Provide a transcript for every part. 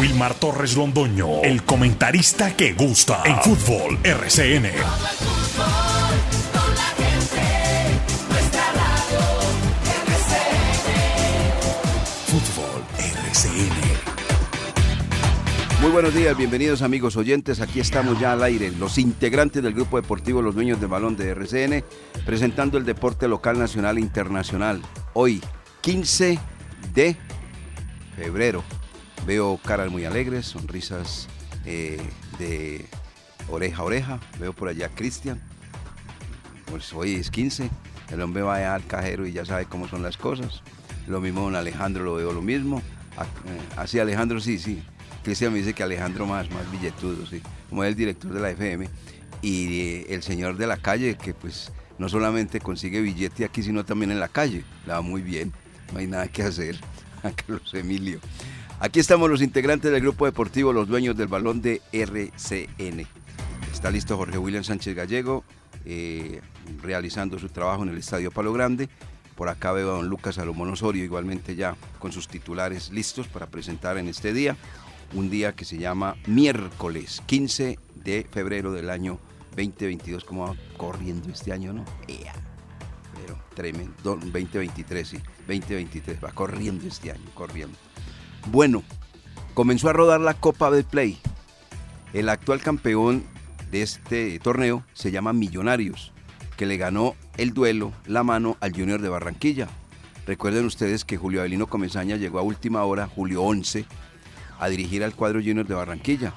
Wilmar Torres Londoño, el comentarista que gusta en fútbol RCN. Fútbol RCN. Muy buenos días, bienvenidos amigos oyentes. Aquí estamos ya al aire, los integrantes del grupo deportivo Los Dueños del Balón de RCN, presentando el deporte local, nacional e internacional. Hoy, 15 de febrero. Veo caras muy alegres, sonrisas eh, de oreja a oreja. Veo por allá a Cristian. Pues hoy es 15. El hombre va allá al cajero y ya sabe cómo son las cosas. Lo mismo con Alejandro, lo veo lo mismo. A- eh, Así Alejandro, sí, sí. Cristian me dice que Alejandro más, más billetudo, sí. Como es el director de la FM. Y eh, el señor de la calle, que pues no solamente consigue billete aquí, sino también en la calle. Le va muy bien. No hay nada que hacer. A Carlos Emilio. Aquí estamos los integrantes del grupo deportivo, los dueños del balón de RCN. Está listo Jorge William Sánchez Gallego, eh, realizando su trabajo en el Estadio Palo Grande. Por acá veo a don Lucas Salomón Osorio, igualmente ya con sus titulares listos para presentar en este día. Un día que se llama miércoles 15 de febrero del año 2022. ¿Cómo va corriendo este año, no? Ea. Pero tremendo. 2023, sí. 2023. Va corriendo este año, corriendo. Bueno, comenzó a rodar la Copa del Play. El actual campeón de este torneo se llama Millonarios, que le ganó el duelo, la mano al Junior de Barranquilla. Recuerden ustedes que Julio Avelino Comesaña llegó a última hora, julio 11, a dirigir al cuadro Junior de Barranquilla,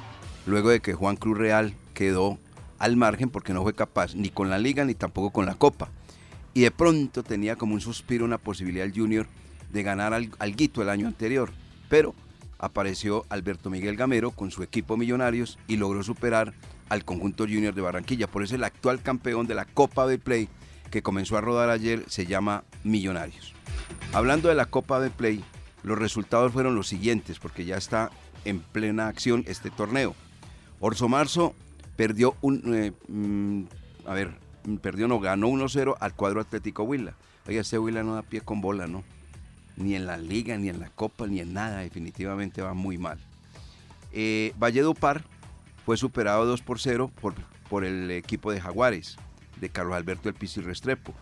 luego de que Juan Cruz Real quedó al margen porque no fue capaz ni con la liga ni tampoco con la Copa. Y de pronto tenía como un suspiro una posibilidad el Junior de ganar al, alguito el año anterior, pero apareció Alberto Miguel Gamero con su equipo Millonarios y logró superar al conjunto Junior de Barranquilla. Por eso el actual campeón de la Copa de Play que comenzó a rodar ayer se llama Millonarios. Hablando de la Copa de Play, los resultados fueron los siguientes porque ya está en plena acción este torneo. Orso Marzo perdió un eh, mm, a ver, mm, perdió no ganó 1-0 al cuadro Atlético Huila. Oiga, este Huila no da pie con bola, ¿no? Ni en la liga, ni en la copa, ni en nada, definitivamente va muy mal. Eh, Valledupar fue superado 2 por 0 por, por el equipo de Jaguares, de Carlos Alberto El Pisi Restrepo.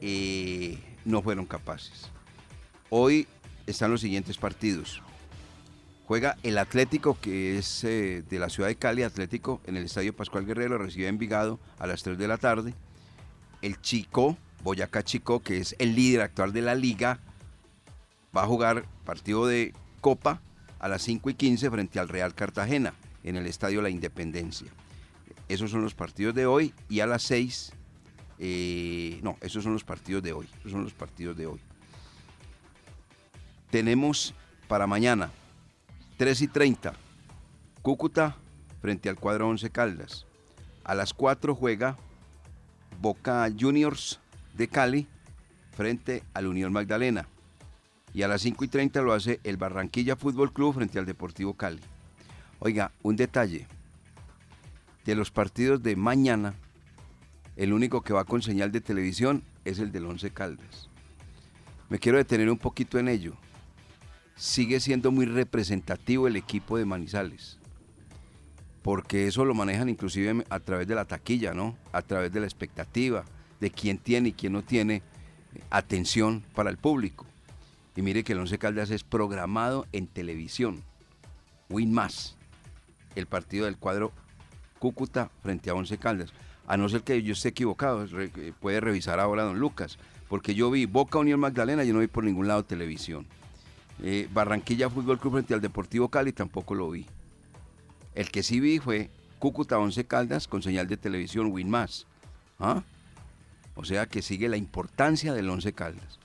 Eh, no fueron capaces. Hoy están los siguientes partidos. Juega el Atlético, que es eh, de la ciudad de Cali, Atlético, en el Estadio Pascual Guerrero, recibe a Envigado a las 3 de la tarde. El Chico, Boyacá Chico, que es el líder actual de la liga, va a jugar partido de Copa a las 5 y 15 frente al Real Cartagena, en el Estadio La Independencia. Esos son los partidos de hoy y a las 6, eh, no, esos son los partidos de hoy, esos son los partidos de hoy. Tenemos para mañana 3 y 30, Cúcuta frente al cuadro 11 Caldas. A las 4 juega Boca Juniors de Cali frente al Unión Magdalena. Y a las 5 y 30 lo hace el Barranquilla Fútbol Club frente al Deportivo Cali. Oiga, un detalle. De los partidos de mañana, el único que va con señal de televisión es el del 11 Caldas. Me quiero detener un poquito en ello sigue siendo muy representativo el equipo de Manizales. Porque eso lo manejan inclusive a través de la taquilla, ¿no? A través de la expectativa, de quién tiene y quién no tiene atención para el público. Y mire que el Once Caldas es programado en televisión. Win más. El partido del cuadro Cúcuta frente a Once Caldas. A no ser que yo esté equivocado, re- puede revisar ahora don Lucas. Porque yo vi Boca Unión Magdalena y no vi por ningún lado televisión. Eh, Barranquilla Fútbol Club frente al Deportivo Cali tampoco lo vi. El que sí vi fue Cúcuta 11 Caldas con señal de televisión Win Más. ¿Ah? O sea que sigue la importancia del 11 Caldas.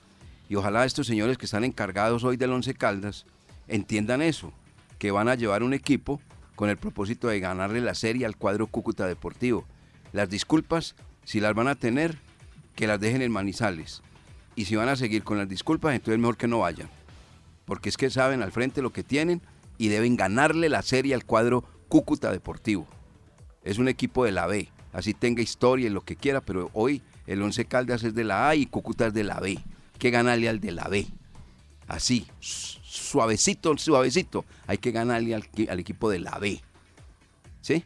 Y ojalá estos señores que están encargados hoy del 11 Caldas entiendan eso, que van a llevar un equipo con el propósito de ganarle la serie al cuadro Cúcuta Deportivo. Las disculpas, si las van a tener, que las dejen en Manizales. Y si van a seguir con las disculpas, entonces mejor que no vayan porque es que saben al frente lo que tienen y deben ganarle la serie al cuadro Cúcuta Deportivo. Es un equipo de la B, así tenga historia y lo que quiera, pero hoy el Once Caldas es de la A y Cúcuta es de la B. Que ganarle al de la B. así, suavecito, suavecito, hay que ganarle al, equipo de la B. ¿Sí?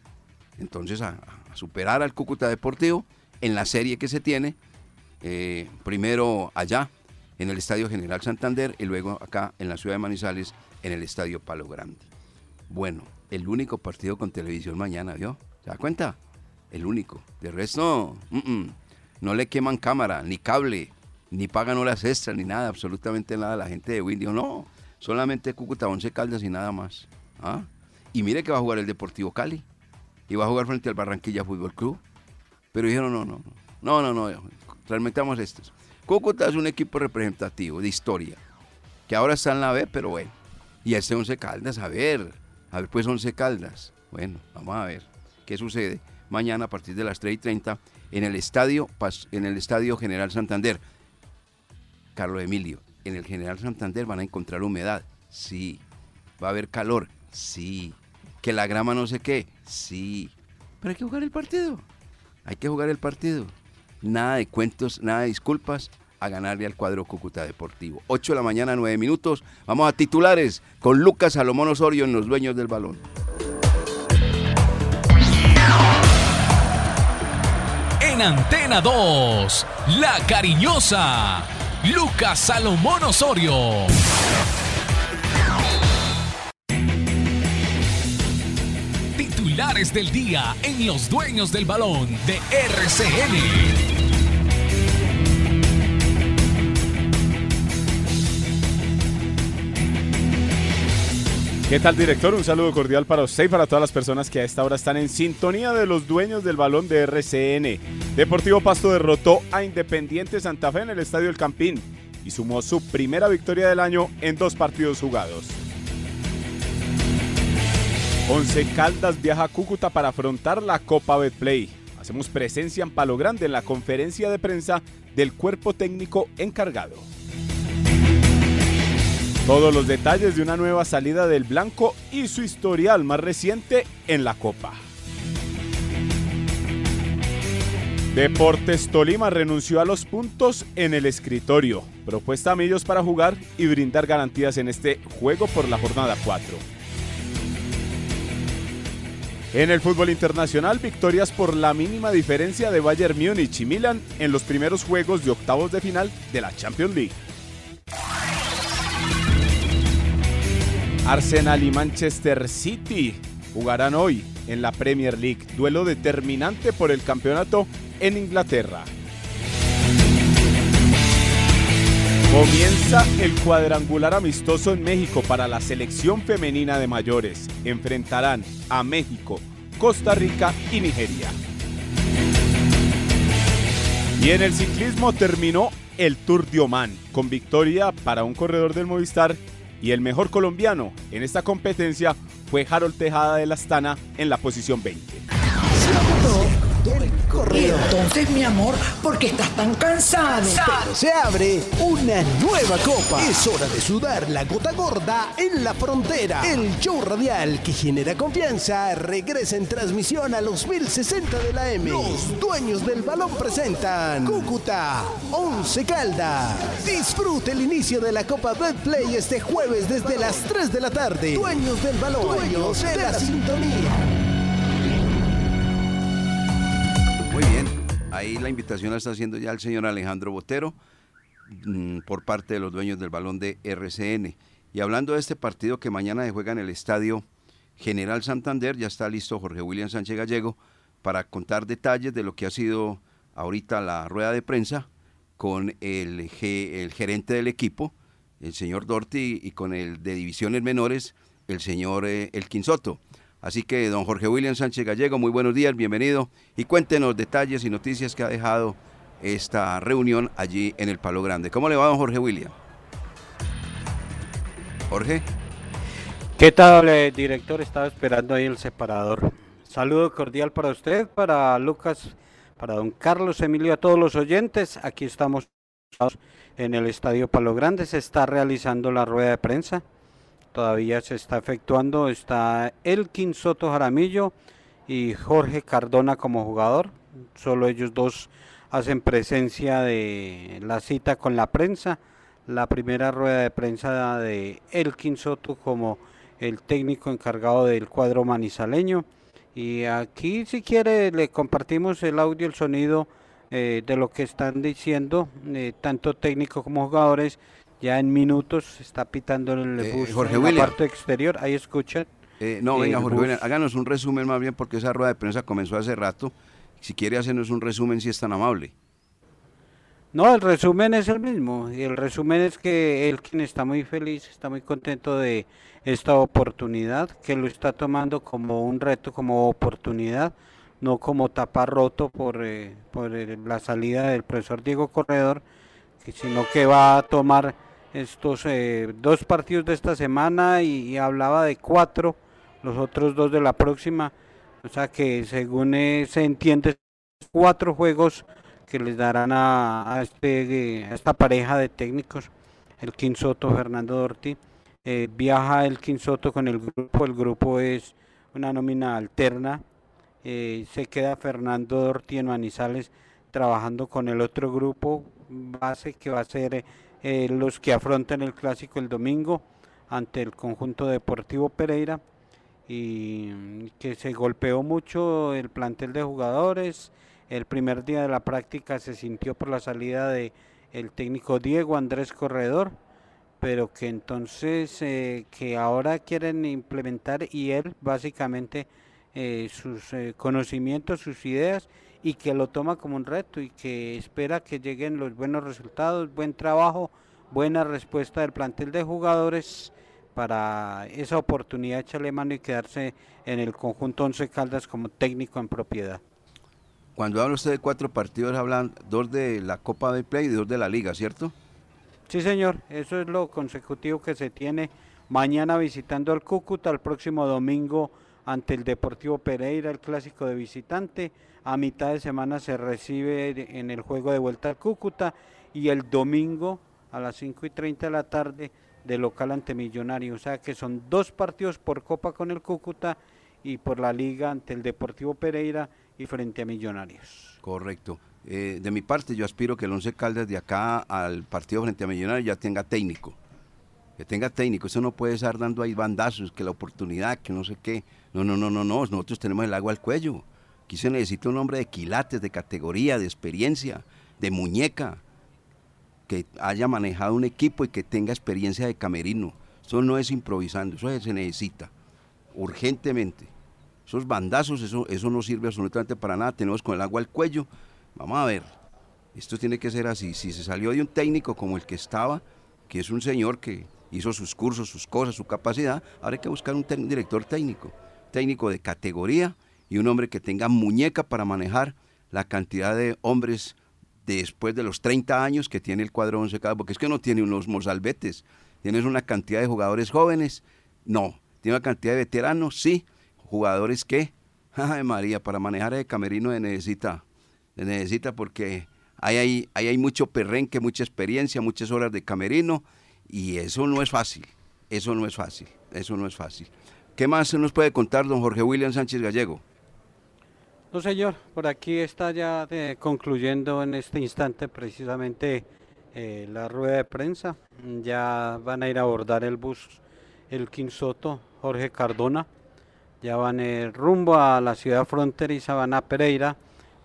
Entonces a, superar al Cúcuta Deportivo en la serie que se tiene, eh, primero allá en el Estadio General Santander y luego acá en la ciudad de Manizales en el Estadio Palo Grande. Bueno, el único partido con televisión mañana, ¿vio? ¿Se da cuenta? El único. De resto, no le queman cámara, ni cable, ni pagan horas extras, ni nada, absolutamente nada. La gente de Win no, solamente Cúcuta, Once Caldas y nada más. ¿Ah? Y mire que va a jugar el Deportivo Cali. Y va a jugar frente al Barranquilla Fútbol Club. Pero dijeron, no, no, no, no, no, no, transmitamos estos. Cúcuta es un equipo representativo de historia, que ahora está en la B, pero bueno. Y este Once Caldas, a ver, a ver pues Once Caldas. Bueno, vamos a ver qué sucede mañana a partir de las 3 y 30 en el estadio, en el estadio General Santander. Carlos Emilio, en el General Santander van a encontrar humedad, sí. Va a haber calor, sí. Que la grama no sé qué, sí. Pero hay que jugar el partido. Hay que jugar el partido. Nada de cuentos, nada de disculpas a ganarle al cuadro Cúcuta Deportivo. 8 de la mañana, 9 minutos. Vamos a titulares con Lucas Salomón Osorio en los dueños del balón. En Antena 2, La Cariñosa, Lucas Salomón Osorio. Titulares del día en Los Dueños del Balón de RCN. ¿Qué tal, director? Un saludo cordial para usted y para todas las personas que a esta hora están en sintonía de los dueños del balón de RCN. Deportivo Pasto derrotó a Independiente Santa Fe en el Estadio El Campín y sumó su primera victoria del año en dos partidos jugados. Once Caldas viaja a Cúcuta para afrontar la Copa Betplay. Hacemos presencia en Palo Grande en la conferencia de prensa del cuerpo técnico encargado. Todos los detalles de una nueva salida del Blanco y su historial más reciente en la Copa. Deportes Tolima renunció a los puntos en el escritorio. Propuesta a Millos para jugar y brindar garantías en este juego por la jornada 4. En el fútbol internacional, victorias por la mínima diferencia de Bayern Múnich y Milan en los primeros juegos de octavos de final de la Champions League. Arsenal y Manchester City jugarán hoy en la Premier League, duelo determinante por el campeonato en Inglaterra. Comienza el cuadrangular amistoso en México para la selección femenina de mayores. Enfrentarán a México, Costa Rica y Nigeria. Y en el ciclismo terminó el Tour de Oman con victoria para un corredor del Movistar y el mejor colombiano en esta competencia fue Harold Tejada de la Astana en la posición 20 Entonces, mi amor, ¿por qué estás tan cansado? Pero se abre una nueva copa. Es hora de sudar la gota gorda en la frontera. El show radial que genera confianza regresa en transmisión a los 1060 de la M. Los dueños del balón presentan Cúcuta, Once Caldas. Disfrute el inicio de la Copa Play este jueves desde las 3 de la tarde. Dueños del balón, dueños de la sintonía. Ahí la invitación la está haciendo ya el señor Alejandro Botero mm, por parte de los dueños del balón de RCN. Y hablando de este partido que mañana se juega en el estadio General Santander, ya está listo Jorge William Sánchez Gallego para contar detalles de lo que ha sido ahorita la rueda de prensa con el, gerente del equipo, el señor Dorti, y con el de divisiones menores, el señor eh, Elkin Soto. Así que, don Jorge William Sánchez Gallego, muy buenos días, bienvenido y cuéntenos detalles y noticias que ha dejado esta reunión allí en el Palo Grande. ¿Cómo le va, don Jorge William? Jorge. ¿Qué tal, eh, director? Estaba esperando ahí el separador. Saludo cordial para usted, para Lucas, para don Carlos Emilio, a todos los oyentes. Aquí estamos en el Estadio Palo Grande. Se está realizando la rueda de prensa todavía se está efectuando. Está Elkin Soto Jaramillo y Jorge Cardona como jugador. Solo ellos dos hacen presencia de la cita con la prensa. la primera rueda de prensa de Elkin Soto como el técnico encargado del cuadro manizaleño. Y aquí si quiere le compartimos el audio, el sonido eh, de lo que están diciendo, eh, tanto técnico como jugadores. Ya en minutos está pitando el Eh, bus Jorge en la William. parte exterior, ahí escuchan. Eh, no, venga, el Jorge. William, háganos un resumen más bien porque esa rueda de prensa comenzó hace rato. Si quiere hacernos un resumen, si es tan amable. No, el resumen es el mismo. El resumen es que Elkin está muy feliz, está muy contento de esta oportunidad, que lo está tomando como un reto, como oportunidad, no como tapar roto por, eh, por eh, la salida del profesor Diego Corredor, sino que va a tomar estos eh, dos partidos de esta semana y, hablaba de cuatro, los otros dos de la próxima. O sea que según eh, se entiende, cuatro juegos que les darán a, este, eh, a esta pareja de técnicos, el Quinsoto, Fernando Dorti. Viaja el Quinsoto con el grupo, el grupo es una nómina alterna. se queda Fernando Dorti en Manizales trabajando con el otro grupo base que va a ser eh, los que afrontan el clásico el domingo ante el conjunto deportivo Pereira y que se golpeó mucho el plantel de jugadores. El primer día de la práctica se sintió por la salida de el técnico Diego Andrés Corredor, pero que entonces eh, que ahora quieren implementar y él básicamente eh, sus conocimientos, sus ideas y que lo toma como un reto y que espera que lleguen los buenos resultados, buen trabajo, buena respuesta del plantel de jugadores para esa oportunidad de echarle mano y quedarse en el conjunto Once Caldas como técnico en propiedad. Cuando habla usted de cuatro partidos, hablan dos de la Copa de Play y dos de la Liga, ¿cierto? Sí, señor, eso es lo consecutivo que se tiene mañana visitando al Cúcuta, el próximo domingo ante el Deportivo Pereira, el clásico de visitante. A mitad de semana se recibe en el juego de vuelta al Cúcuta y el domingo a las 5 y 30 de la tarde de local ante Millonario. O sea que son dos partidos por Copa con el Cúcuta y por la Liga ante el Deportivo Pereira y frente a Millonarios. Correcto. Eh, de mi parte, yo aspiro que el Once Caldas de acá al partido frente a Millonarios ya tenga técnico. Que tenga técnico. Eso no puede estar dando ahí bandazos, que la oportunidad, que no sé qué. No, no, no, no, no. Nosotros tenemos el agua al cuello. Aquí se necesita un hombre de quilates, de categoría, de experiencia, de muñeca, que haya manejado un equipo y que tenga experiencia de camerino. Eso no es improvisando, eso se necesita urgentemente. Esos bandazos, eso, eso no sirve absolutamente para nada. Tenemos con el agua al cuello. Vamos a ver. Esto tiene que ser así. Si se salió de un técnico como el que estaba, que es un señor que hizo sus cursos, sus cosas, su capacidad, ahora hay que buscar un director técnico. Técnico de categoría y un hombre que tenga muñeca para manejar la cantidad de hombres después de los 30 años que tiene el cuadro 11 cada, porque es que no tiene unos mozalbetes, tienes una cantidad de jugadores jóvenes, no, tiene una cantidad de veteranos, sí, jugadores que, ay María, para manejar el camerino se necesita, se necesita porque ahí hay, ahí hay mucho perrenque, mucha experiencia, muchas horas de camerino y eso no es fácil, eso no es fácil, eso no es fácil. ¿Qué más se nos puede contar don Jorge William Sánchez Gallego? No, señor, por aquí está ya eh, concluyendo en este instante precisamente eh, la rueda de prensa. Ya van a ir a abordar el bus el Quinsoto, Jorge Cardona. Ya van eh, rumbo a la ciudad fronteriza, van a Pereira.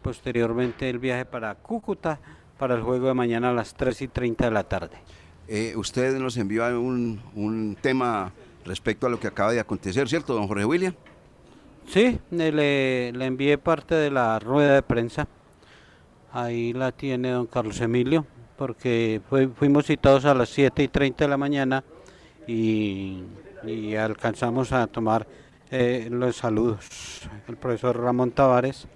Posteriormente el viaje para Cúcuta para el juego de mañana a las 3 y 30 de la tarde. Eh, usted nos envió un, un tema respecto a lo que acaba de acontecer, ¿cierto, don Jorge William? Sí, eh, le, le envié parte de la rueda de prensa. Ahí la tiene don Carlos Emilio, porque fue- fuimos citados a las 7 y 30 de la mañana y, y alcanzamos a tomar eh, los saludos. El profesor Ramón Tavares.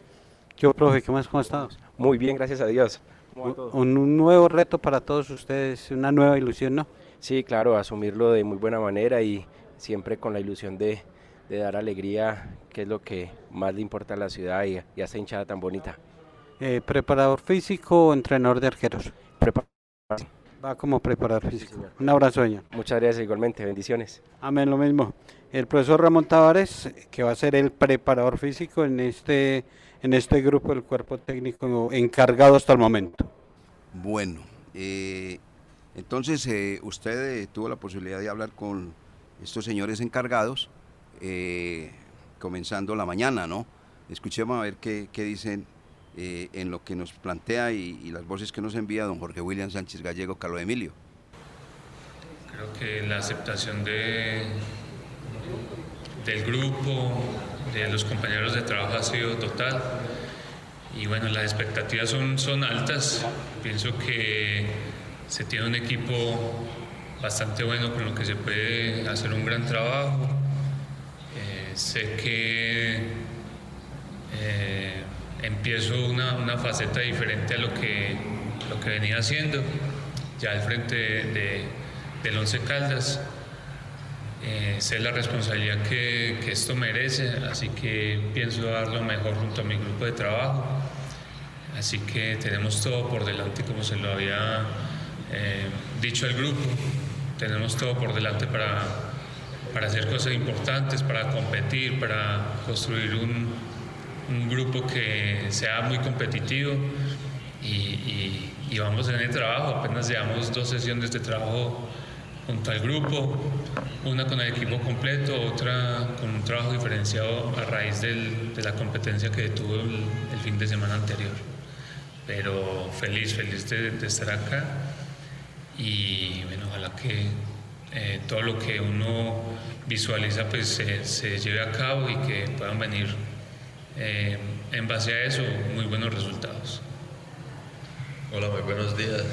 ¿Qué profe? ¿Qué más? ¿Cómo está? Muy bien, gracias a Dios. Un, un nuevo reto para todos ustedes, una nueva ilusión, ¿no? Sí, claro, asumirlo de muy buena manera y siempre con la ilusión de, de dar alegría, que es lo que más le importa a la ciudad y, a- y a esta hinchada tan bonita. Eh, ¿Preparador físico o entrenador de arqueros? Prepa- Va como preparador físico. Un abrazo, señor. Muchas gracias igualmente, bendiciones. Amén, lo mismo. El profesor Ramón Tavares, que va a ser el preparador físico en este, en este grupo del cuerpo técnico encargado hasta el momento. Bueno, eh, Entonces, eh, usted eh, tuvo la posibilidad de hablar con estos señores encargados, eh, comenzando la mañana, ¿no? Escuchemos a ver qué, qué dicen eh, en lo que nos plantea y, y las voces que nos envía don Jorge William Sánchez Gallego, Carlos Emilio. Creo que la aceptación de, del grupo, de los compañeros de trabajo ha sido total. Y bueno, las expectativas son, son altas. Pienso que se tiene un equipo bastante bueno con lo que se puede hacer un gran trabajo. Eh, sé que eh, empiezo una, una, faceta diferente a lo que, lo que venía haciendo, ya al frente de, de, del Once Caldas. Eh, sé la responsabilidad que, que, esto merece, así que pienso dar lo mejor junto a mi grupo de trabajo. Así que tenemos todo por delante, como se lo había eh, dicho al grupo. Tenemos todo por delante para, para hacer cosas importantes, para competir, para construir un, un grupo que sea muy competitivo y, y, y, vamos en el trabajo. Apenas llevamos dos sesiones de trabajo junto al grupo, una con el equipo completo, otra con un trabajo diferenciado a raíz del, de la competencia que tuvo el, el, fin de semana anterior. Pero feliz, feliz de, de estar acá y bueno, ojalá que eh, todo lo que uno visualiza pues se, se, lleve a cabo y que puedan venir eh, en base a eso muy buenos resultados. Hola, muy buenos días.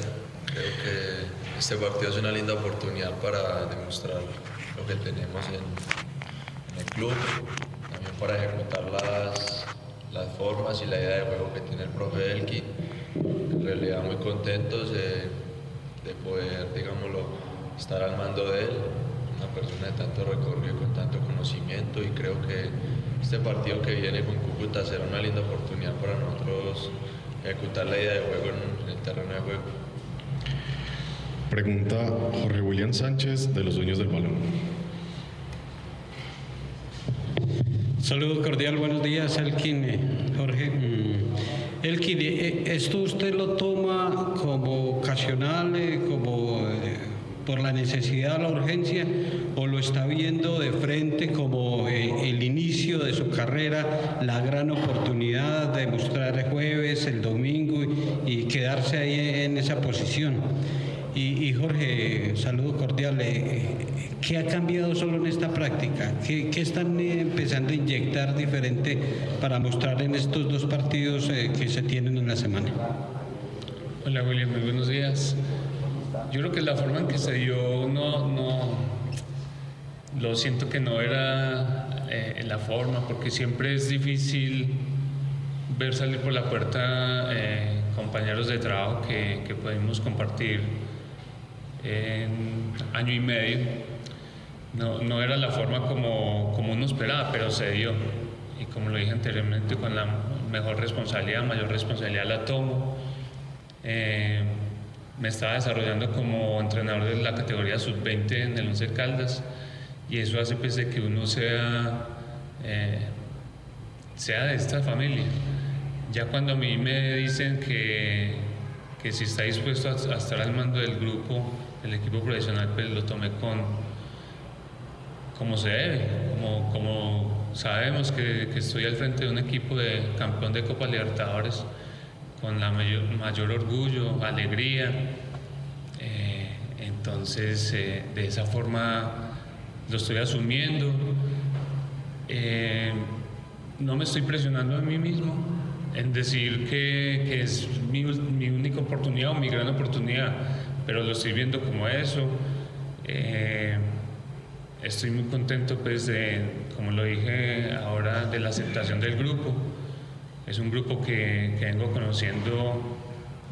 Creo que este partido es una linda oportunidad para demostrar lo que tenemos en, el club, también para ejecutar las, las, formas y la idea de juego que tiene el profe Elki. En realidad muy contentos de, de poder, digámoslo, estar al mando de él, una persona de tanto recorrido, con tanto conocimiento y creo que este partido que viene con Cúcuta será una linda oportunidad para nosotros ejecutar la idea de juego en el terreno de juego. Pregunta Jorge William Sánchez de los Dueños del Balón. Saludo cordial, buenos días, Elkin. Jorge, mm, Elkin, eh, ¿esto usted lo toma como ocasional, eh, como eh, por la necesidad, la urgencia, o lo está viendo de frente como el inicio de su carrera, la gran oportunidad de mostrar el jueves, el domingo y quedarse ahí en esa posición? Y, Jorge, saludo cordial. ¿Qué ha cambiado solo en esta práctica? ¿Qué, están empezando a inyectar diferente para mostrar en estos dos partidos eh, que se tienen en la semana? Hola William, muy buenos días. Yo creo que la forma en que se dio no, no lo siento que no era eh, la forma, porque siempre es difícil ver salir por la puerta eh, compañeros de trabajo que, que podemos compartir en año y medio. No, no, era la forma como, como uno esperaba, pero se dio. Y como lo dije anteriormente, con la mejor responsabilidad, mayor responsabilidad la tomo. Eh, me estaba desarrollando como entrenador de la categoría sub-20 en el Once Caldas y eso hace pues, de que uno sea, eh, sea de esta familia. Ya cuando a mí me dicen que, que si está dispuesto a, a estar al mando del grupo, el equipo profesional pues lo tomé con como se debe, como, como sabemos que, estoy al frente de un equipo de campeón de Copa Libertadores con la mayor, mayor orgullo, alegría. Eh, entonces, eh, de esa forma lo estoy asumiendo. Eh, no me estoy presionando a mí mismo en decir que, que es mi, mi única oportunidad o mi gran oportunidad pero lo estoy viendo como eso. Eh, estoy muy contento, pues, de, como lo dije ahora, de la aceptación del grupo. Es un grupo que, que vengo conociendo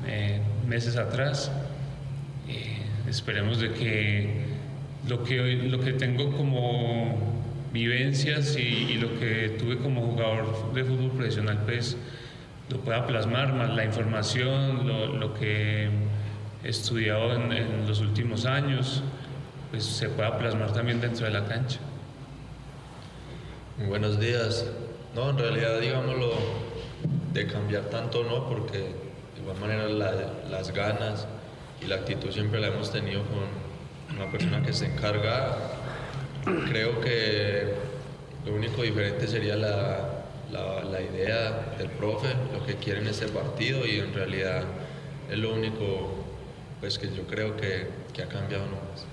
eh, meses atrás. Eh, esperemos de que lo, que lo que tengo como vivencias y, y, lo que tuve como jugador de fútbol profesional, pues, lo pueda plasmar, más la información, lo, lo que estudiado en, en, los últimos años, pues se pueda plasmar también dentro de la cancha. Buenos días. No, en realidad, digámoslo, de cambiar tanto no, porque de igual manera la, las ganas y la actitud siempre la hemos tenido con una persona que se encarga. Creo que lo único diferente sería la, la, la idea del profe, lo que quiere en este partido y en realidad es lo único pues, que yo creo que, que ha cambiado nomás.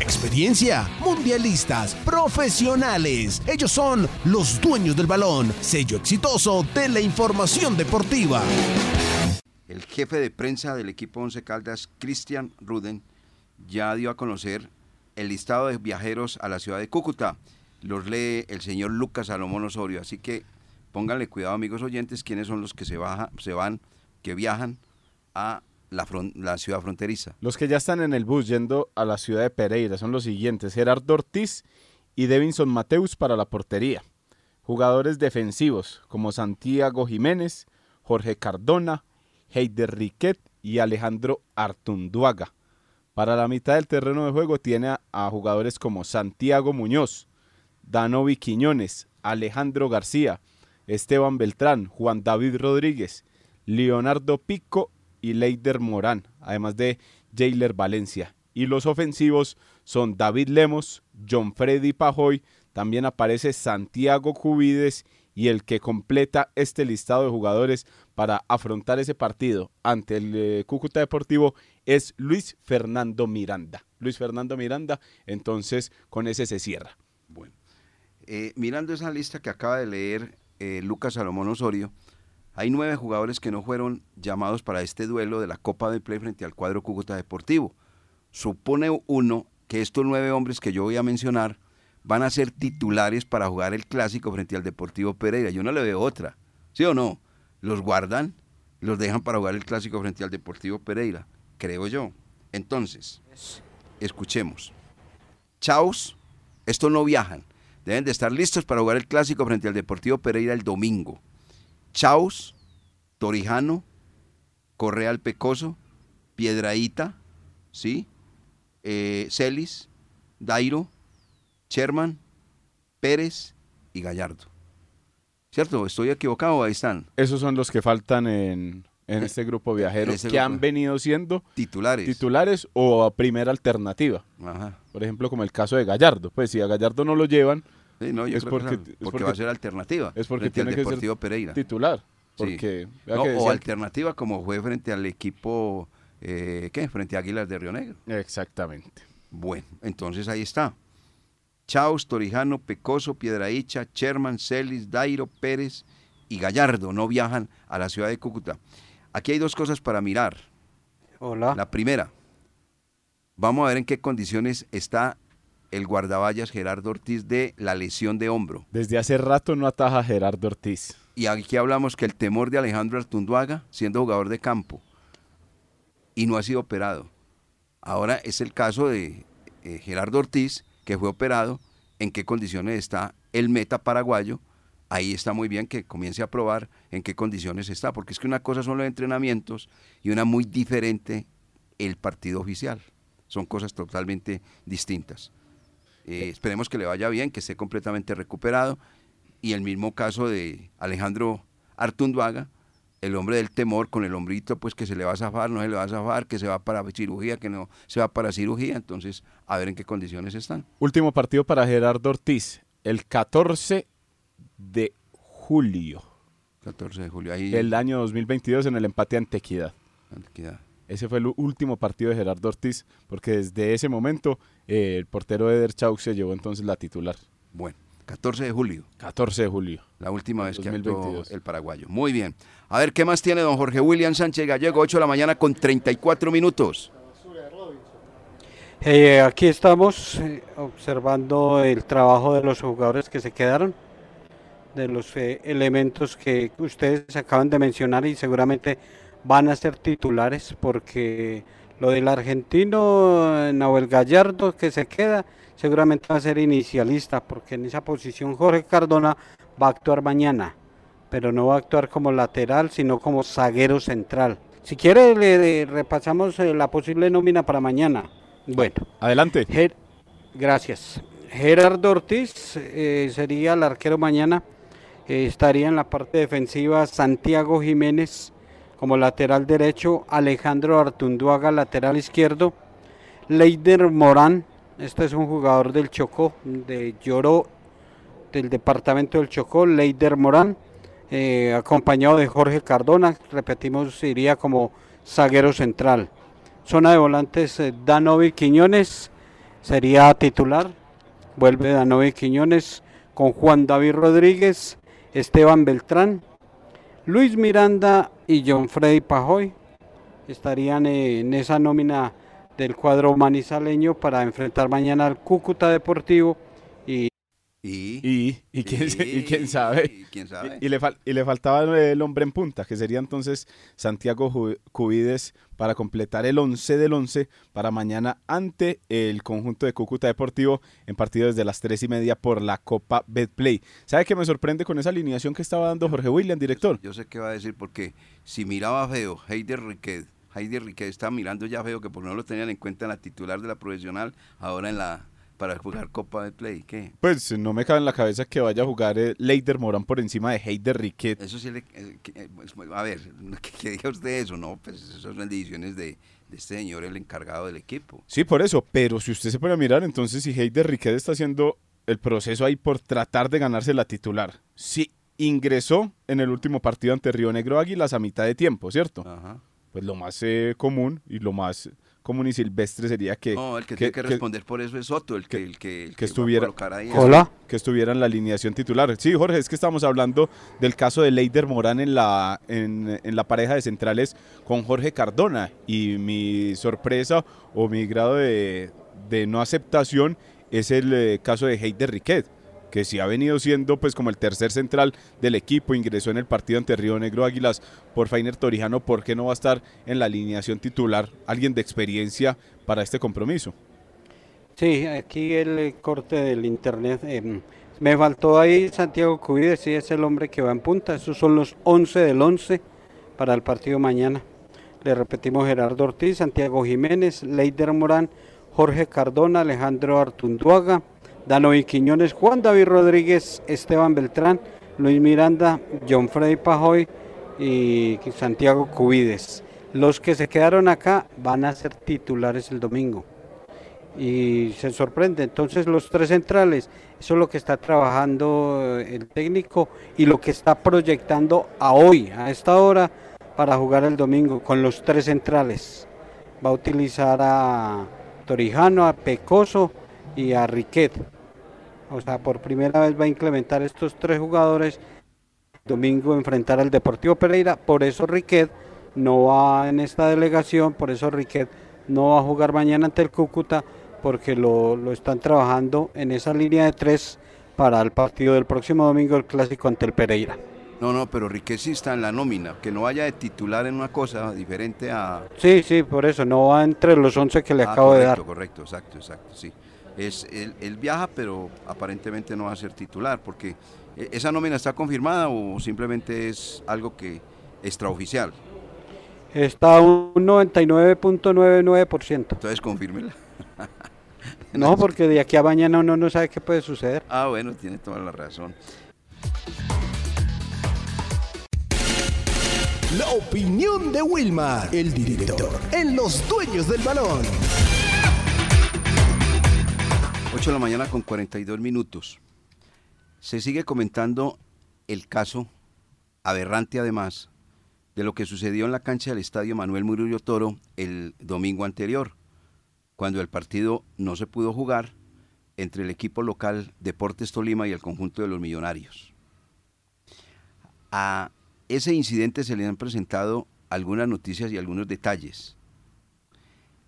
Experiencia, mundialistas, profesionales. Ellos son los dueños del balón, sello exitoso de la información deportiva. El jefe de prensa del equipo Once Caldas, Cristian Ruden, ya dio a conocer el listado de viajeros a la ciudad de Cúcuta. Los lee el señor Lucas Salomón Osorio, así que pónganle cuidado, amigos oyentes, quiénes son los que se, baja, se van, que viajan a la, ciudad fronteriza. Los que ya están en el bus yendo a la ciudad de Pereira son los siguientes: Gerardo Ortiz y Devinson Mateus para la portería. Jugadores defensivos como Santiago Jiménez, Jorge Cardona, Heider Riquet y Alejandro Artunduaga. Para la mitad del terreno de juego tiene a, a jugadores como Santiago Muñoz, Danovi Quiñones, Alejandro García, Esteban Beltrán, Juan David Rodríguez, Leonardo Pico y Leider Morán, además de Jailer Valencia. Y los ofensivos son David Lemos, John Freddy Pajoy, también aparece Santiago Cubides y el que completa este listado de jugadores para afrontar ese partido ante el eh, Cúcuta Deportivo es Luis Fernando Miranda. Luis Fernando Miranda, entonces con ese se cierra. Bueno, eh, mirando esa lista que acaba de leer eh, Lucas Salomón Osorio, hay nueve jugadores que no fueron llamados para este duelo de la Copa del Play frente al cuadro Cúcuta Deportivo. Supone uno que estos nueve hombres que yo voy a mencionar van a ser titulares para jugar el clásico frente al Deportivo Pereira. Yo no le veo otra, ¿sí o no? Los guardan, los dejan para jugar el clásico frente al Deportivo Pereira, creo yo. Entonces, escuchemos. Chaos, estos no viajan. Deben de estar listos para jugar el clásico frente al Deportivo Pereira el domingo. Chaos, Torijano, Correa el Pecoso, Piedraíta, ¿sí? Eh, Celis, Dairo, Sherman, Pérez y Gallardo. ¿Cierto? ¿Estoy equivocado? Ahí están. Esos son los que faltan en, en este grupo viajero que grupo. han venido siendo Titulares. titulares o a primera alternativa. Ajá. Por ejemplo, como el caso de Gallardo. Pues si a Gallardo no lo llevan, Sí, no, yo es, creo que porque, no, es porque va a ser alternativa Es porque frente al tiene que Deportivo ser Pereira. titular. Sí. Porque, No, que o decían- alternativa como fue frente al equipo, eh, ¿qué? Frente a Águilas de Río Negro. Exactamente. Bueno, entonces ahí está. Chaos, Torijano, Pecoso, Piedraícha, Sherman, Celis, Dairo, Pérez y Gallardo no viajan a la ciudad de Cúcuta. Aquí hay dos cosas para mirar. Hola. La primera, vamos a ver en qué condiciones está el guardaballas Gerardo Ortiz de la lesión de hombro. Desde hace rato no ataja Gerardo Ortiz. Y aquí hablamos que el temor de Alejandro Artunduaga, siendo jugador de campo, y no ha sido operado. Ahora es el caso de eh, Gerardo Ortiz, que fue operado, en qué condiciones está el meta paraguayo. Ahí está muy bien que comience a probar en qué condiciones está, porque es que una cosa son los entrenamientos y una muy diferente el partido oficial. Son cosas totalmente distintas. Eh, esperemos que le vaya bien, que esté completamente recuperado. Y el mismo caso de Alejandro Artunduaga, el hombre del temor con el hombrito, pues que se le va a zafar, no se le va a zafar, que se va para cirugía, que no se va para cirugía. Entonces, a ver en qué condiciones están. Último partido para Gerardo Ortiz, el 14 de julio 14 de julio. Ahí del año 2022 en el empate ante Equidad. Ese fue el último partido de Gerardo Ortiz, porque desde ese momento eh, el portero Eder Chaux se llevó entonces la titular. Bueno, 14 de julio. 14 de julio. La última vez que actuó 2022. el paraguayo. Muy bien. A ver, ¿qué más tiene don Jorge William Sánchez Gallego? 8 de la mañana con 34 minutos. Eh, aquí estamos eh, observando el trabajo de los jugadores que se quedaron, de los eh, elementos que ustedes acaban de mencionar y seguramente van a ser titulares porque lo del argentino eh, Nahuel Gallardo que se queda seguramente va a ser inicialista porque en esa posición Jorge Cardona va a actuar mañana, pero no va a actuar como lateral sino como zaguero central. Si quiere le, le repasamos eh, la posible nómina para mañana. Bueno. Adelante. Ger- Gracias. Gerardo Ortiz eh, sería el arquero mañana. Eh, estaría en la parte defensiva Santiago Jiménez, Como lateral derecho, Alejandro Artunduaga, lateral izquierdo. Leider Morán, este es un jugador del Chocó, de Lloró, del departamento del Chocó, Leider Morán, eh, acompañado de Jorge Cardona, repetimos, iría como zaguero central. Zona de volantes, eh, Danovi Quiñones, sería titular. Vuelve Danovi Quiñones con Juan David Rodríguez, Esteban Beltrán, Luis Miranda y John Freddy Pajoy estarían en esa nómina del cuadro manizaleño para enfrentar mañana al Cúcuta Deportivo y y, y, quién, sabe. Y, le y le faltaba el hombre en punta, que sería entonces Santiago Cubides para completar el 11 del 11 para mañana ante el conjunto de Cúcuta Deportivo en partido desde las 3 y media por la Copa Betplay. ¿Sabe qué me sorprende con esa alineación que estaba dando Jorge William, director? Yo sé qué va a decir, porque si miraba feo, Heider Riquet, Heider Riquet estaba mirando ya feo que por no lo tenían en cuenta en la titular de la profesional, ahora en la para jugar Copa de Play, ¿qué? Pues no me cabe en la cabeza que vaya a jugar eh, Leider Morán por encima de Heider Riquet. Eso sí, le, eh, eh, pues, a ver, que, diga usted eso, ¿no? Pues esas son decisiones de, este señor, el encargado del equipo. Sí, por eso, pero si usted se pone a mirar, entonces si Heider Riquet está haciendo el proceso ahí por tratar de ganarse la titular, sí ingresó en el último partido ante Río Negro Águilas a mitad de tiempo, ¿cierto? Ajá. Pues lo más común y lo más común y silvestre sería que... No, el que, tiene que responder por eso es Soto, el que, el que, estuviera, Hola. que estuviera en la alineación titular. Sí, Jorge, es que estamos hablando del caso de Leider Morán en la, en, la pareja de centrales con Jorge Cardona y mi sorpresa o mi grado de, no aceptación es el eh, caso de Heider Riquet que sí ha venido siendo pues como el tercer central del equipo, ingresó en el partido ante Río Negro Águilas por Fainer Torijano, ¿por qué no va a estar en la alineación titular alguien de experiencia para este compromiso? Sí, aquí el corte del internet. Em, me faltó ahí Santiago Cubides, sí es el hombre que va en punta. Esos son los 11 del 11 para el partido mañana. Le repetimos Gerardo Ortiz, Santiago Jiménez, Leider Morán, Jorge Cardona, Alejandro Artunduaga, Danovi Quiñones, Juan David Rodríguez, Esteban Beltrán, Luis Miranda, John Freddy Pajoy y Santiago Cubides. Los que se quedaron acá van a ser titulares el domingo. Y se sorprende. Entonces los tres centrales, eso es lo que está trabajando el técnico y lo que está proyectando a hoy, a esta hora, para jugar el domingo con los tres centrales. Va a utilizar a Torijano, a Pecoso y a Riquet. O sea, por primera vez va a implementar estos tres jugadores. Domingo enfrentar al Deportivo Pereira. Por eso Riquet no va en esta delegación. Por eso Riquet no va a jugar mañana ante el Cúcuta. Porque lo, están trabajando en esa línea de tres para el partido del próximo domingo, el clásico ante el Pereira. No, no, pero Riquet sí está en la nómina, que no vaya de titular en una cosa diferente a... Sí, sí, por eso, no va entre los 11 que le ah, acabo de dar. Correcto, exacto, exacto, sí es él, viaja, pero aparentemente no va a ser titular, porque eh, esa nómina está confirmada o simplemente es algo que extraoficial. Está un 99.99%. Entonces confírmela. no, porque de aquí a mañana uno no sabe qué puede suceder. Ah, bueno, tiene toda la razón. La opinión de Wilmar, el director, en los dueños del balón. 8 de la mañana con 42 minutos. Se sigue comentando el caso aberrante además de lo que sucedió en la cancha del estadio Manuel Murillo Toro el domingo anterior, cuando el partido no se pudo jugar entre el equipo local Deportes Tolima y el conjunto de los millonarios. A ese incidente se le han presentado algunas noticias y algunos detalles.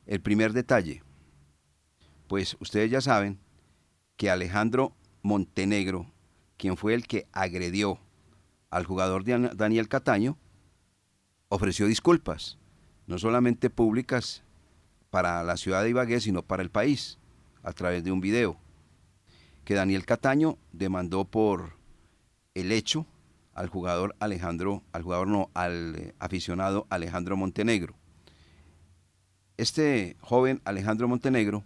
El primer detalle, pues ustedes ya saben que Alejandro Montenegro, quien fue el que agredió al jugador Daniel Cataño, ofreció disculpas, no solamente públicas para la ciudad de Ibagué, sino para el país, a través de un video, que Daniel Cataño demandó por el hecho al jugador Alejandro, al jugador no, al eh, aficionado Alejandro Montenegro. Este joven Alejandro Montenegro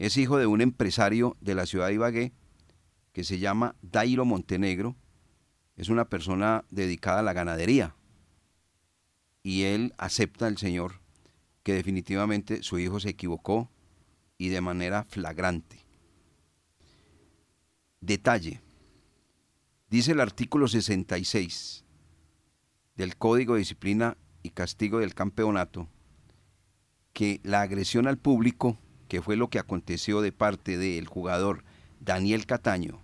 es hijo de un empresario de la ciudad de Ibagué que se llama Dairo Montenegro. Es una persona dedicada a la ganadería. y él acepta al Señor que definitivamente su hijo se equivocó y de manera flagrante. Detalle. Dice el artículo 66 del Código de Disciplina y Castigo del Campeonato que la agresión al público, que fue lo que aconteció de parte del jugador Daniel Cataño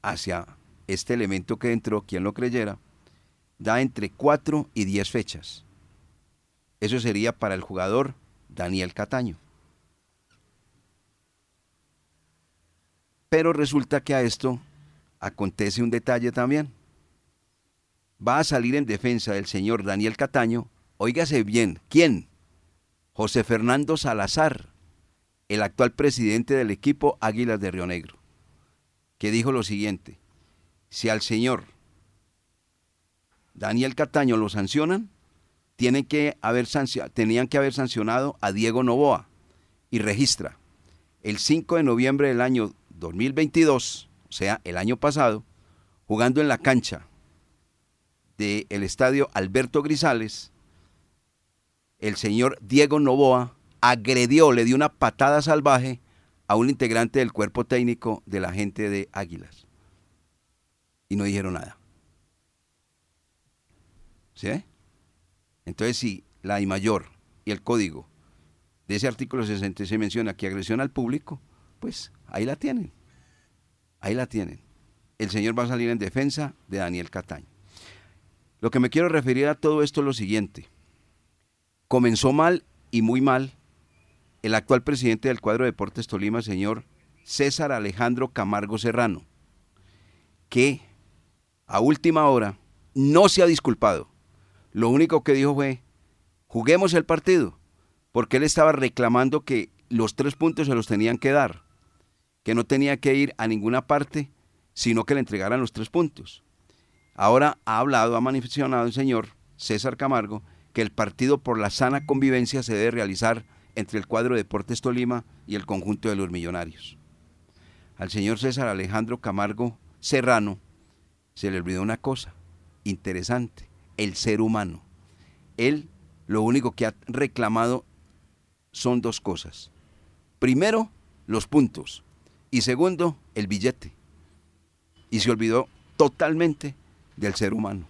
hacia este elemento que entró, quien lo creyera, da entre 4 y 10 fechas. Eso sería para el jugador Daniel Cataño. Pero resulta que a esto acontece un detalle también. Va a salir en defensa del señor Daniel Cataño, óigase bien, ¿quién? José Fernando Salazar, el actual presidente del equipo Águilas de Río Negro, que dijo lo siguiente, si al señor Daniel Cataño lo sancionan, tienen que haber tenían que haber sancionado a Diego Novoa y registra el 5 de noviembre del año 2022, o sea, el año pasado, jugando en la cancha del estadio Alberto Grisales, el señor Diego Novoa agredió, le dio una patada salvaje a un integrante del cuerpo técnico de la gente de Águilas. Y no dijeron nada. ¿Sí? Entonces, si la I mayor y el código de ese artículo 66 menciona que agresión al público, pues ahí la tienen. Ahí la tienen. El señor va a salir en defensa de Daniel Cataño. Lo que me quiero referir a todo esto es lo siguiente. Comenzó mal y muy mal el actual presidente del cuadro de Deportes Tolima, señor César Alejandro Camargo Serrano, que a última hora no se ha disculpado. Lo único que dijo fue, juguemos el partido, porque él estaba reclamando que los tres puntos se los tenían que dar, que no tenía que ir a ninguna parte, sino que le entregaran los tres puntos. Ahora ha hablado, ha manifestado el señor César Camargo, que el partido por la sana convivencia se debe realizar entre el cuadro de Deportes Tolima y el conjunto de los millonarios. Al señor César Alejandro Camargo Serrano se le olvidó una cosa interesante, el ser humano. Él lo único que ha reclamado son dos cosas. Primero, los puntos. Y segundo, el billete. Y se olvidó totalmente del ser humano.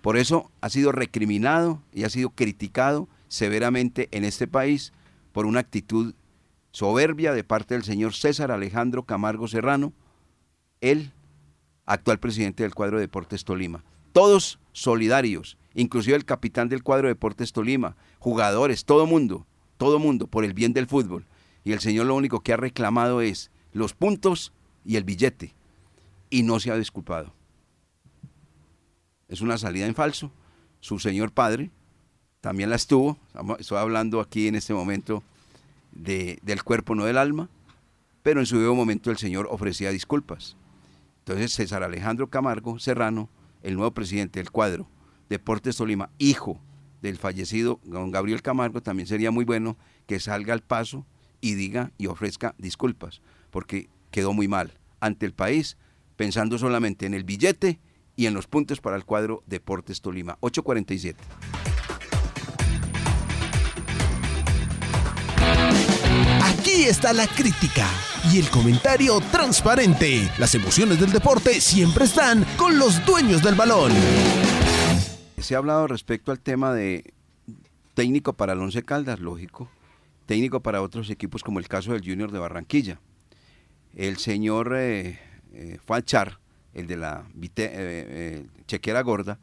Por eso ha sido recriminado y ha sido criticado severamente en este país por una actitud soberbia de parte del señor César Alejandro Camargo Serrano, el actual presidente del cuadro de Deportes Tolima. Todos solidarios, inclusive el capitán del cuadro de Deportes Tolima, jugadores, todo mundo, todo mundo, por el bien del fútbol. Y el señor lo único que ha reclamado es los puntos y el billete. Y no se ha disculpado es una salida en falso. Su señor padre también la estuvo. Estoy hablando aquí en este momento del cuerpo, no del alma. Pero en su debido momento el señor ofrecía disculpas. Entonces César Alejandro Camargo Serrano, el nuevo presidente del cuadro Deportes Tolima, hijo del fallecido don Gabriel Camargo, también sería muy bueno que salga al paso y diga y ofrezca disculpas, porque quedó muy mal ante el país, pensando solamente en el billete y en los puntos para el cuadro Deportes Tolima. 847. Está la crítica y el comentario transparente. Las emociones del deporte siempre están con los dueños del balón. Se ha hablado respecto al tema de técnico para el Once Caldas, lógico, técnico para otros equipos como el caso del Junior de Barranquilla. El señor eh, eh el de la eh, eh, chequera gorda,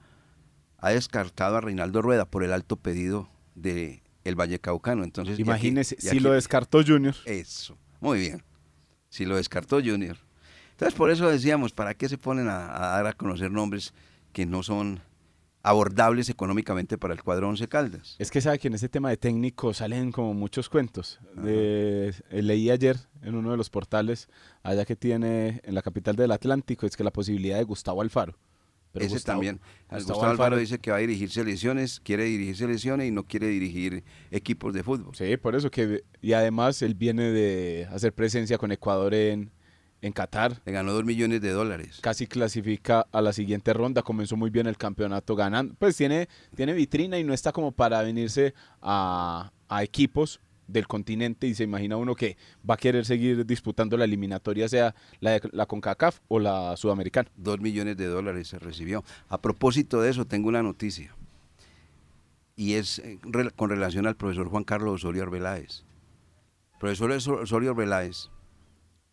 ha descartado a Reinaldo Rueda por el alto pedido de el Valle Caucano. Entonces, imagínese, si lo descartó Junior. Eso, muy bien. Si lo descartó Junior. Entonces, por eso decíamos, ¿para qué se ponen a, a dar a conocer nombres que no son abordables económicamente para el cuadro Once Caldas. Es que sabe que en ese tema de técnico salen como muchos cuentos. De, eh, leí ayer en uno de los portales, allá que tiene en la capital del Atlántico, es que la posibilidad de Gustavo Alfaro. Pero Ese también. Gustavo, Alfaro, dice que va a dirigir selecciones, quiere dirigir selecciones y no quiere dirigir equipos de fútbol. Sí, por eso que y además él viene de hacer presencia con Ecuador en, en Qatar. Le ganó dos millones de dólares. Casi clasifica a la siguiente ronda, comenzó muy bien el campeonato ganando. Pues tiene, tiene vitrina y no está como para venirse a, a equipos del continente y se imagina uno que va a querer seguir disputando la eliminatoria, sea la, de, la CONCACAF o la Sudamericana. Dos millones de dólares se recibió. A propósito de eso, tengo una noticia. Y es eh, con relación al profesor Juan Carlos Osorio Arbeláez. Profesor Oso- Osorio Arbeláez,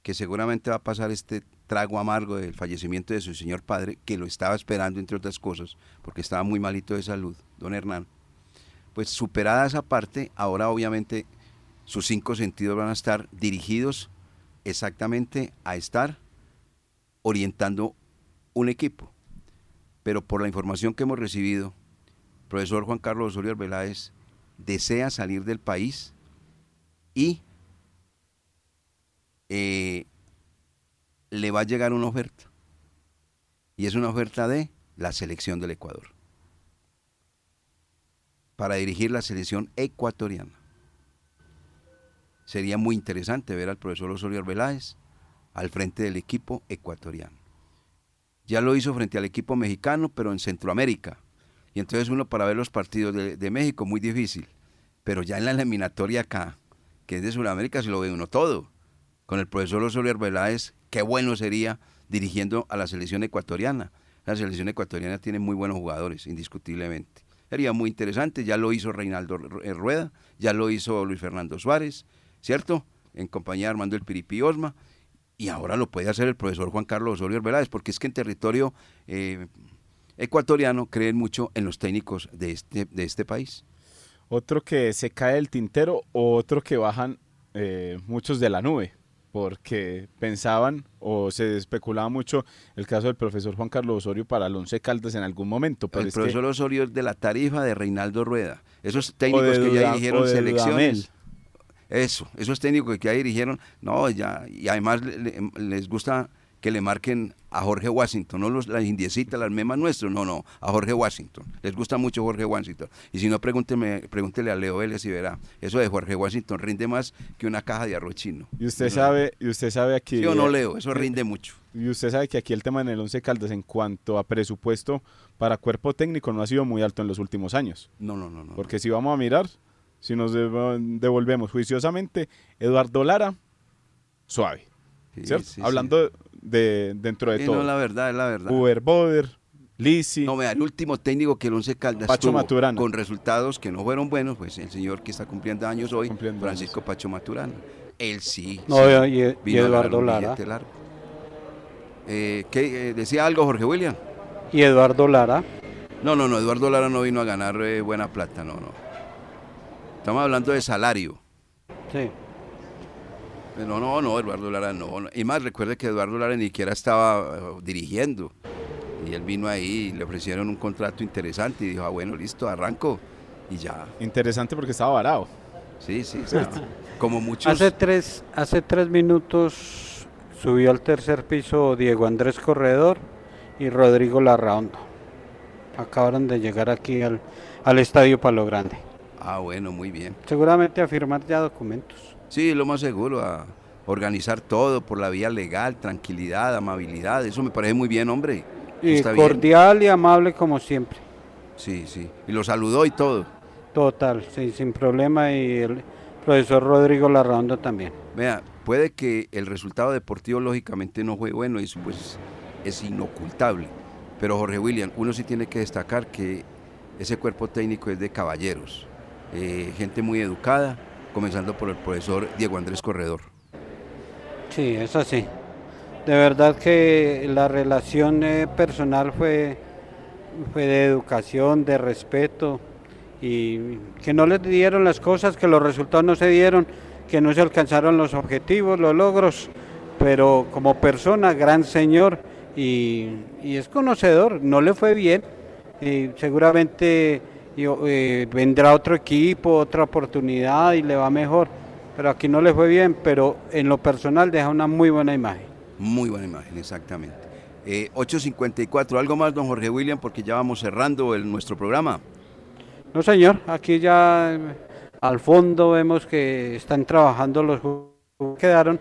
que seguramente va a pasar este trago amargo del fallecimiento de su señor padre, que lo estaba esperando, entre otras cosas, porque estaba muy malito de salud, don Hernán. Pues superada esa parte, ahora obviamente sus cinco sentidos van a estar dirigidos exactamente a estar orientando un equipo. Pero por la información que hemos recibido, profesor Juan Carlos Osorio Arbeláez desea salir del país y eh, le va a llegar una oferta. Y es una oferta de la selección del Ecuador. Para dirigir la selección ecuatoriana. Sería muy interesante ver al profesor Osorio Arbeláez al frente del equipo ecuatoriano. Ya lo hizo frente al equipo mexicano, pero en Centroamérica. Y entonces uno para ver los partidos de, de México muy difícil. Pero ya en la eliminatoria acá, que es de Sudamérica, se lo ve uno todo. Con el profesor Osorio Arbeláez, qué bueno sería dirigiendo a la selección ecuatoriana. La selección ecuatoriana tiene muy buenos jugadores, indiscutiblemente. Sería muy interesante, ya lo hizo Reinaldo Ru- Rueda, ya lo hizo Luis Fernando Suárez, ¿cierto? En compañía de Armando El Piripi Osma, y ahora lo puede hacer el profesor Juan Carlos Osorio Arbeláez, porque es que en territorio eh, ecuatoriano creen mucho en los técnicos de este, de este país. Otro que se cae del tintero, otro que bajan eh, muchos de la nube, porque pensaban o se especulaba mucho el caso del profesor Juan Carlos Osorio para el Once Caldas en algún momento. Pero el es que- profesor Osorio es de la tarifa de Reinaldo Rueda. Esos técnicos que ya dirigieron selecciones. Dudamel. Eso, esos técnicos que ya dirigieron, no, ya, y además le- le- les gusta que le marquen a Jorge Washington, no los, las indiecitas, las memas nuestros, no, no, a Jorge Washington. Les gusta mucho Jorge Washington. Y si no, pregúnteme, pregúntele a Leo Vélez y verá. Eso de Jorge Washington rinde más que una caja de arroz chino. Y usted sabe, y usted sabe aquí. ¿Sí o no, Leo? Eso rinde mucho. Y usted sabe que aquí el tema en el Once Caldas en cuanto a presupuesto para cuerpo técnico no ha sido muy alto en los últimos años. No, no, no, no. Porque si vamos a mirar, si nos devo- devolvemos juiciosamente, Eduardo Lara, suave. Sí, ¿Cierto? sí, sí. Hablando de dentro de todo. no, la verdad, es la verdad. Uber Boder, Lisi. No, vea, el último técnico que el Once Caldas Pacho tuvo Maturana. con resultados que no fueron buenos, pues el señor que está cumpliendo años hoy, Francisco Pacho Maturana. Él sí. No, y- Eduardo Lara. Eh, ¿qué, eh, ¿Decía algo Jorge William? Y Eduardo Lara. No, no, no, Eduardo Lara no vino a ganar eh, buena plata, no, no. Estamos hablando de salario. Sí. No, no, no, Eduardo Lara no. no. Y más, recuerde que Eduardo Lara ni siquiera estaba eh, dirigiendo. Y él vino ahí y le ofrecieron un contrato interesante y dijo, ah, bueno, listo, arranco. Y ya. Interesante porque estaba varado. Sí, sí, sí. Como muchos. Hace tres, hace tres minutos subió al tercer piso Diego Andrés Corredor y Rodrigo Larraondo. Acabaron de llegar aquí al, al Estadio Palo Grande. Ah, bueno, muy bien. Seguramente a firmar ya documentos. Sí, lo más seguro, a organizar todo por la vía legal, tranquilidad, amabilidad. Eso me parece muy bien, hombre. Y Está bien. cordial y amable como siempre. Sí, sí. Y lo saludó y todo. Total, sí, sin problema. Y el profesor Rodrigo Larraondo también. Vea, puede que el resultado deportivo lógicamente no fue bueno y eso pues es inocultable. Pero Jorge William, uno sí tiene que destacar que ese cuerpo técnico es de caballeros, eh, gente muy educada, comenzando por el profesor Diego Andrés Corredor. Sí, es así. De verdad que la relación eh, personal fue, fue de educación, de respeto y que no les dieron las cosas, que los resultados no se dieron, que no se alcanzaron los objetivos, los logros, pero como persona, gran señor y, y es conocedor, no le fue bien, y seguramente yo, eh, vendrá otro equipo, otra oportunidad y le va mejor, pero aquí no le fue bien, pero en lo personal deja una muy buena imagen. Muy buena imagen, exactamente. Eh, 8.54, algo más, don Jorge William, porque ya vamos cerrando el, nuestro programa. No, señor, aquí ya eh, al fondo vemos que están trabajando los jugadores que quedaron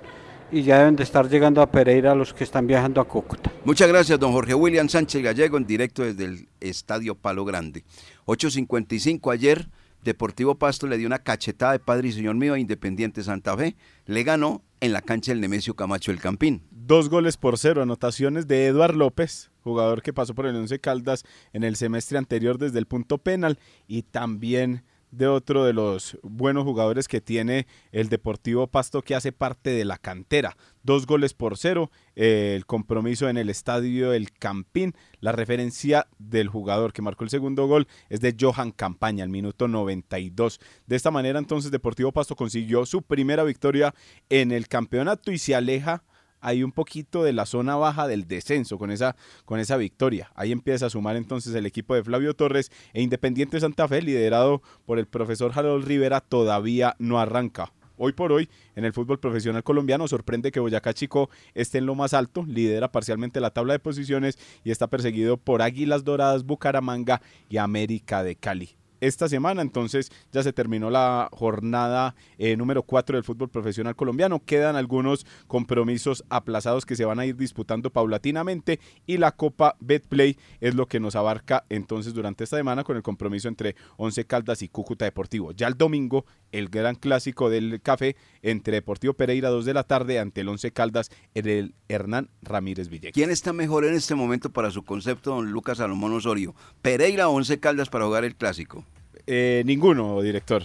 y ya deben de estar llegando a Pereira los que están viajando a Cúcuta. Muchas gracias, don Jorge William Sánchez Gallego, en directo desde el Estadio Palo Grande. 8.55 ayer, Deportivo Pasto le dio una cachetada de padre y señor mío a Independiente Santa Fe. Le ganó en la cancha del Nemesio Camacho del Campín. Dos goles por cero, anotaciones de Eduard López, jugador que pasó por el Once Caldas en el semestre anterior desde el punto penal y también de otro de los buenos jugadores que tiene el Deportivo Pasto que hace parte de la cantera. Dos goles por cero, eh, el compromiso en el estadio El Campín. La referencia del jugador que marcó el segundo gol es de Johan Campaña, al minuto 92. De esta manera entonces Deportivo Pasto consiguió su primera victoria en el campeonato y se aleja hay un poquito de la zona baja del descenso con esa, con esa victoria. Ahí empieza a sumar entonces el equipo de Flavio Torres e Independiente Santa Fe, liderado por el profesor Harold Rivera, todavía no arranca. Hoy por hoy, en el fútbol profesional colombiano, sorprende que Boyacá Chico esté en lo más alto, lidera parcialmente la tabla de posiciones y está perseguido por Águilas Doradas, Bucaramanga y América de Cali esta semana. Entonces ya se terminó la jornada eh, número 4 del fútbol profesional colombiano. Quedan algunos compromisos aplazados que se van a ir disputando paulatinamente y la Copa Betplay es lo que nos abarca entonces durante esta semana con el compromiso entre Once Caldas y Cúcuta Deportivo. Ya el domingo el gran clásico del café entre Deportivo Pereira 2 de la tarde ante el Once Caldas en el Hernán Ramírez Villegas. ¿Quién está mejor en este momento para su concepto, don Lucas Salomón Osorio? ¿Pereira o Once Caldas para jugar el clásico? Eh, ninguno, director.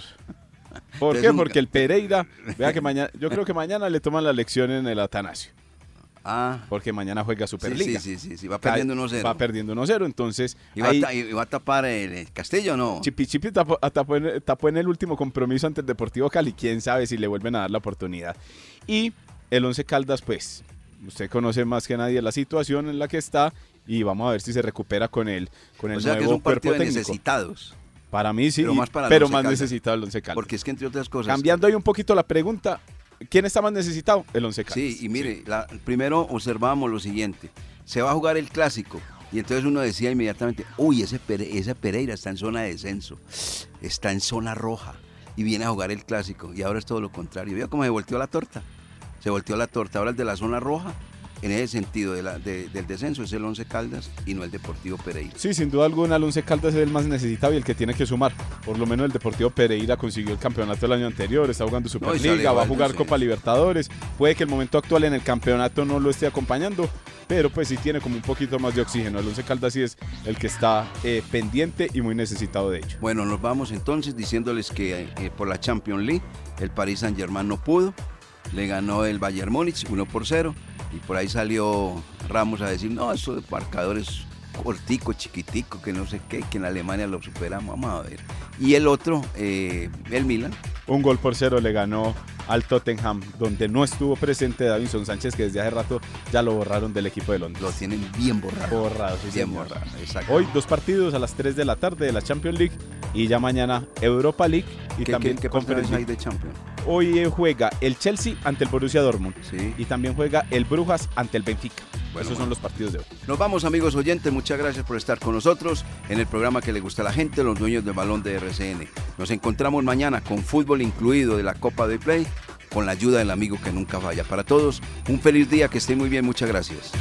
¿Por qué? Porque el Pereira, vea que mañana, yo creo que mañana le toman la lección en el Atanasio. Ah. Porque mañana juega Superliga. Sí, sí, sí, sí, va perdiendo 1-0. Va perdiendo 1-0, entonces... ¿Y va, a, tapar el, Castillo o no? Chipi Chipi tapó, en, tapó, en, el último compromiso ante el Deportivo Cali. Quién sabe si le vuelven a dar la oportunidad. Y el Once Caldas, pues, usted conoce más que nadie la situación en la que está y vamos a ver si se recupera con el, con el o sea nuevo que es un cuerpo partido técnico. de necesitados. Para mí sí, pero más, para pero más necesitado el Once Caldas. Porque es que entre otras cosas... Cambiando ahí un poquito la pregunta, ¿quién está más necesitado? El Once Caldas. Sí, y mire, La, primero observamos lo siguiente. Se va a jugar el clásico. Y entonces uno decía inmediatamente, uy, ese, ese Pereira está en zona de descenso, está en zona roja y viene a jugar el clásico. Y ahora es todo lo contrario. ¿Vio cómo se volteó la torta? Se volteó la torta. Ahora el de la zona roja en ese sentido de la, del descenso es el Once Caldas y no el Deportivo Pereira. Sí, sin duda alguna el Once Caldas es el más necesitado y el que tiene que sumar. Por lo menos el Deportivo Pereira consiguió el campeonato el año anterior, está jugando Superliga, va a jugar Copa Libertadores. Puede que el momento actual en el campeonato no lo esté acompañando, pero pues sí tiene como un poquito más de oxígeno. El Once Caldas sí es el que está eh, pendiente y muy necesitado de ello. Bueno, nos vamos entonces diciéndoles que eh, por la Champions League el Paris Saint Germain no pudo, le ganó el Bayern Múnich 1 por 0 y por ahí salió Ramos a decir, no, eso de marcadores cortico, chiquitico, que no sé qué, que en Alemania lo superamos, vamos a ver. Y el otro, eh, el Milan. Un gol por cero le ganó al Tottenham, donde no estuvo presente Davinson Sánchez, que desde hace rato ya lo borraron del equipo de Londres. Lo tienen bien borrado. Borrado, sí, Bien borrado, exacto. Hoy dos partidos a las 3 de la tarde de la Champions League y ya mañana Europa League y ¿Qué, también qué, qué Conference League. de Champions? Hoy juega el Chelsea ante el Borussia Dortmund Sí. y también juega el Brujas ante el Benfica. Bueno, Esos bueno. son los partidos de hoy. Nos vamos amigos oyentes, muchas gracias por estar con nosotros en el programa que le gusta a la gente, los dueños del balón de RCN. Nos encontramos mañana con fútbol incluido de la Copa de Play, con la ayuda del amigo que nunca falla. Para todos, un feliz día, que estén muy bien, muchas gracias.